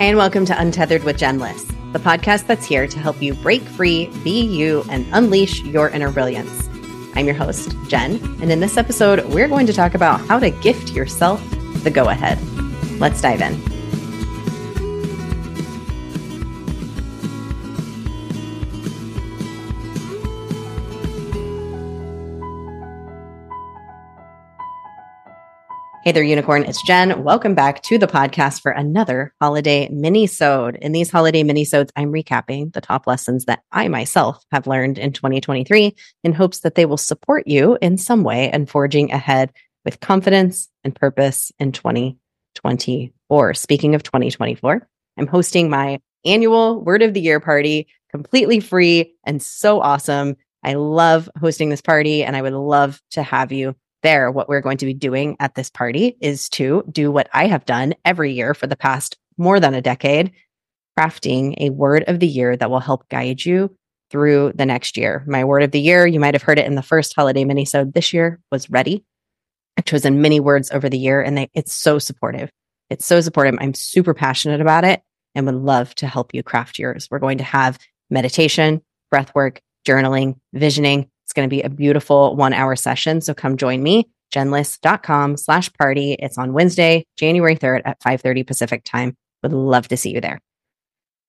And welcome to Untethered with Jen Liss, the podcast that's here to help you break free, be you, and unleash your inner brilliance. I'm your host, Jen, and in this episode, we're going to talk about how to gift yourself the go ahead. Let's dive in. Hey there, unicorn. It's Jen. Welcome back to the podcast for another holiday mini-sode. In these holiday mini-sodes, I'm recapping the top lessons that I myself have learned in 2023 in hopes that they will support you in some way and forging ahead with confidence and purpose in 2024. Speaking of 2024, I'm hosting my annual Word of the Year party completely free and so awesome. I love hosting this party and I would love to have you there, what we're going to be doing at this party is to do what I have done every year for the past more than a decade, crafting a word of the year that will help guide you through the next year. My word of the year, you might have heard it in the first holiday minisode this year, was ready. I've chosen many words over the year and they, it's so supportive. It's so supportive. I'm super passionate about it and would love to help you craft yours. We're going to have meditation, breath work, journaling, visioning, it's going to be a beautiful one hour session. So come join me, jenliss.com slash party. It's on Wednesday, January 3rd at 5.30 Pacific time. Would love to see you there.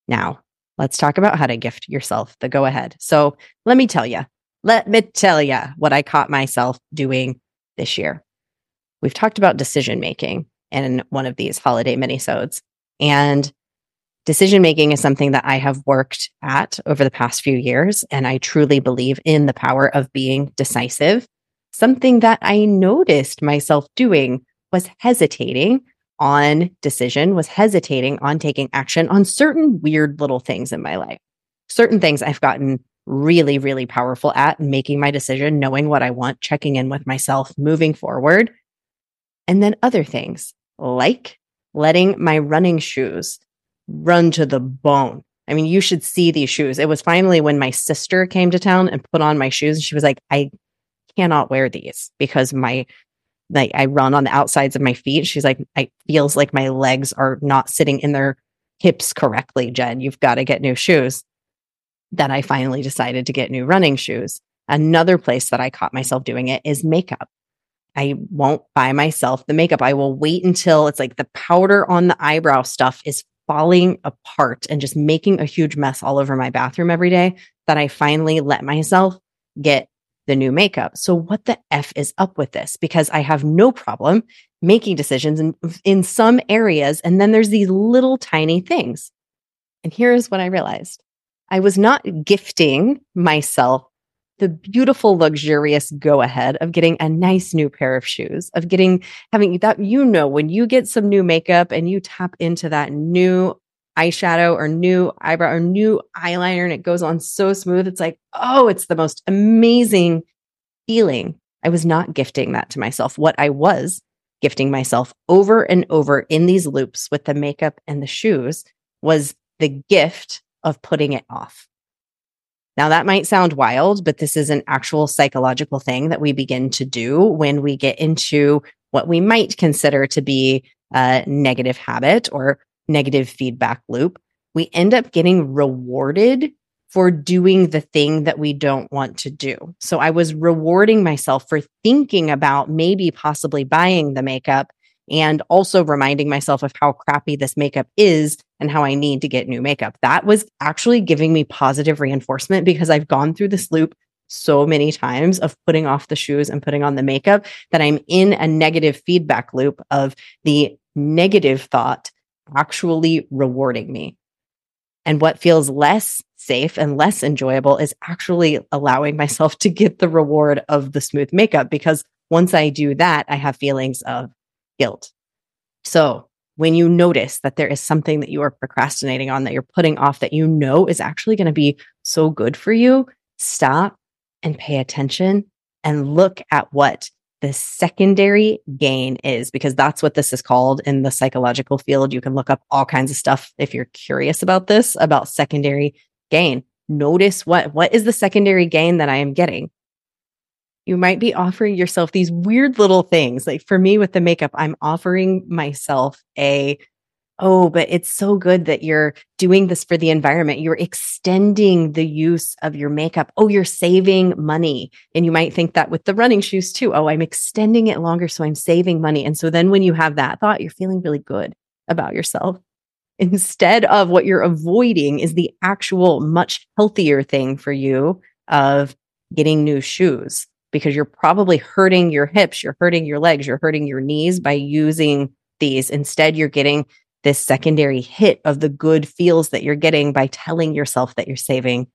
Now, let's talk about how to gift yourself the go ahead. So let me tell you, let me tell you what I caught myself doing this year. We've talked about decision making in one of these holiday minisodes. And Decision making is something that I have worked at over the past few years, and I truly believe in the power of being decisive. Something that I noticed myself doing was hesitating on decision, was hesitating on taking action on certain weird little things in my life. Certain things I've gotten really, really powerful at making my decision, knowing what I want, checking in with myself, moving forward. And then other things like letting my running shoes run to the bone. I mean, you should see these shoes. It was finally when my sister came to town and put on my shoes and she was like, I cannot wear these because my like I run on the outsides of my feet. She's like, it feels like my legs are not sitting in their hips correctly, Jen. You've got to get new shoes. Then I finally decided to get new running shoes. Another place that I caught myself doing it is makeup. I won't buy myself the makeup. I will wait until it's like the powder on the eyebrow stuff is falling apart and just making a huge mess all over my bathroom every day that I finally let myself get the new makeup. So what the F is up with this? Because I have no problem making decisions in, in some areas. And then there's these little tiny things. And here's what I realized. I was not gifting myself the beautiful, luxurious go ahead of getting a nice new pair of shoes, of getting, having that, you know, when you get some new makeup and you tap into that new eyeshadow or new eyebrow or new eyeliner and it goes on so smooth, it's like, oh, it's the most amazing feeling. I was not gifting that to myself. What I was gifting myself over and over in these loops with the makeup and the shoes was the gift of putting it off now, that might sound wild, but this is an actual psychological thing that we begin to do when we get into what we might consider to be a negative habit or negative feedback loop. We end up getting rewarded for doing the thing that we don't want to do. So I was rewarding myself for thinking about maybe possibly buying the makeup and also reminding myself of how crappy this makeup is and how I need to get new makeup. That was actually giving me positive reinforcement because I've gone through this loop so many times of putting off the shoes and putting on the makeup that I'm in a negative feedback loop of the negative thought actually rewarding me. And what feels less safe and less enjoyable is actually allowing myself to get the reward of the smooth makeup because once I do that, I have feelings of guilt. So when you notice that there is something that you are procrastinating on, that you're putting off, that you know is actually going to be so good for you, stop and pay attention and look at what the secondary gain is, because that's what this is called in the psychological field. You can look up all kinds of stuff if you're curious about this, about secondary gain. Notice what, what is the secondary gain that I am getting? You might be offering yourself these weird little things. Like for me with the makeup, I'm offering myself a oh, but it's so good that you're doing this for the environment. You're extending the use of your makeup. Oh, you're saving money. And you might think that with the running shoes too. Oh, I'm extending it longer. So I'm saving money. And so then when you have that thought, you're feeling really good about yourself. Instead of what you're avoiding is the actual much healthier thing for you of getting new shoes because you're probably hurting your hips, you're hurting your legs, you're hurting your knees by using these. Instead, you're getting this secondary hit of the good feels that you're getting by telling yourself that you're saving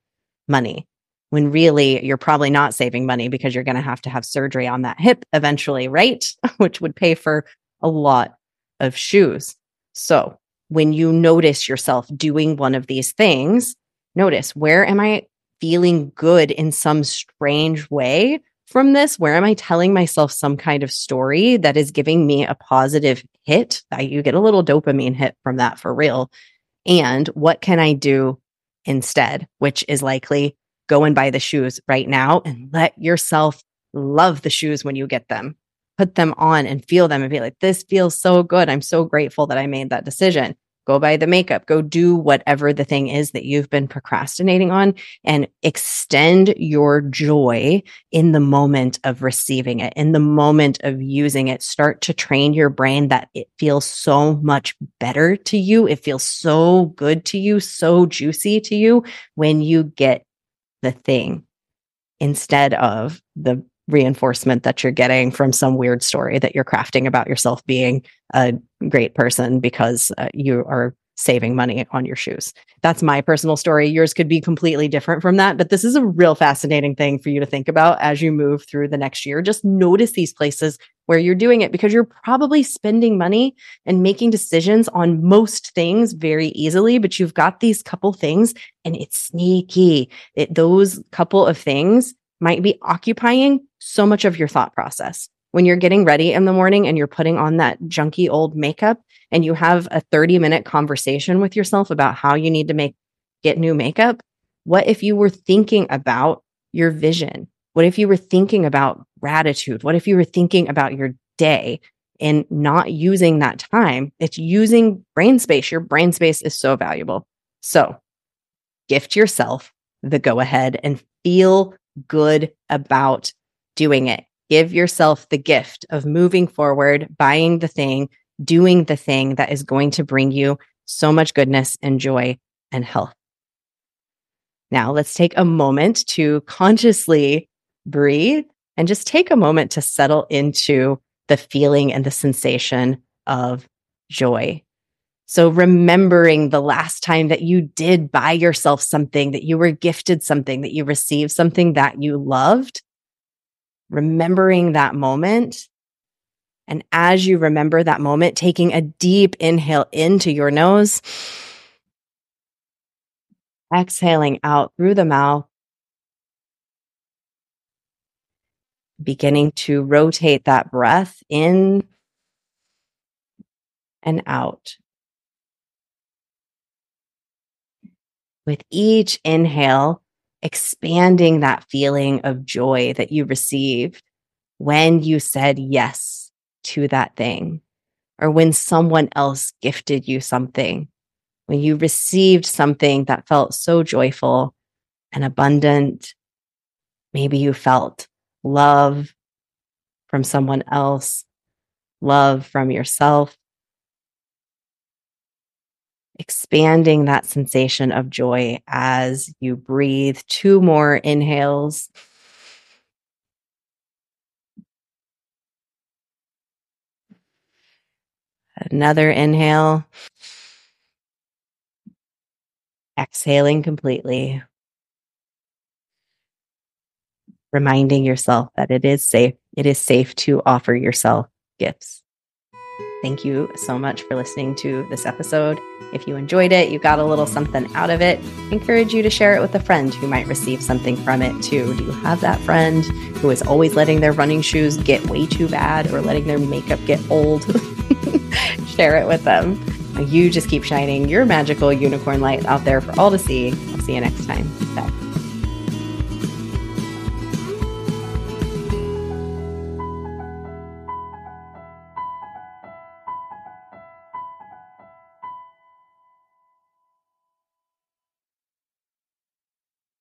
money when really you're probably not saving money because you're going to have to have surgery on that hip eventually, right? Which would pay for a lot of shoes. So when you notice yourself doing one of these things, notice where am I feeling good in some strange way from this? Where am I telling myself some kind of story that is giving me a positive hit? You get a little dopamine hit from that for real. And what can I do instead? Which is likely go and buy the shoes right now and let yourself love the shoes when you get them. Put them on and feel them and be like, this feels so good. I'm so grateful that I made that decision go buy the makeup, go do whatever the thing is that you've been procrastinating on and extend your joy in the moment of receiving it, in the moment of using it. Start to train your brain that it feels so much better to you. It feels so good to you, so juicy to you when you get the thing instead of the reinforcement that you're getting from some weird story that you're crafting about yourself being a great person because uh, you are saving money on your shoes. That's my personal story. Yours could be completely different from that, but this is a real fascinating thing for you to think about as you move through the next year. Just notice these places where you're doing it because you're probably spending money and making decisions on most things very easily, but you've got these couple things and it's sneaky. It, those couple of things might be occupying so much of your thought process. When you're getting ready in the morning and you're putting on that junky old makeup and you have a 30 minute conversation with yourself about how you need to make get new makeup, what if you were thinking about your vision? What if you were thinking about gratitude? What if you were thinking about your day and not using that time? It's using brain space. Your brain space is so valuable. So gift yourself the go ahead and feel good about doing it. Give yourself the gift of moving forward, buying the thing, doing the thing that is going to bring you so much goodness and joy and health. Now, let's take a moment to consciously breathe and just take a moment to settle into the feeling and the sensation of joy. So, remembering the last time that you did buy yourself something, that you were gifted something, that you received something that you loved, remembering that moment. And as you remember that moment, taking a deep inhale into your nose, exhaling out through the mouth, beginning to rotate that breath in and out. With each inhale, expanding that feeling of joy that you received when you said yes to that thing, or when someone else gifted you something, when you received something that felt so joyful and abundant. Maybe you felt love from someone else, love from yourself expanding that sensation of joy as you breathe. Two more inhales. Another inhale. Exhaling completely. Reminding yourself that it is safe. It is safe to offer yourself gifts. Thank you so much for listening to this episode. If you enjoyed it, you got a little something out of it, I encourage you to share it with a friend who might receive something from it too. Do you have that friend who is always letting their running shoes get way too bad or letting their makeup get old? share it with them. You just keep shining your magical unicorn light out there for all to see. I'll see you next time. Bye.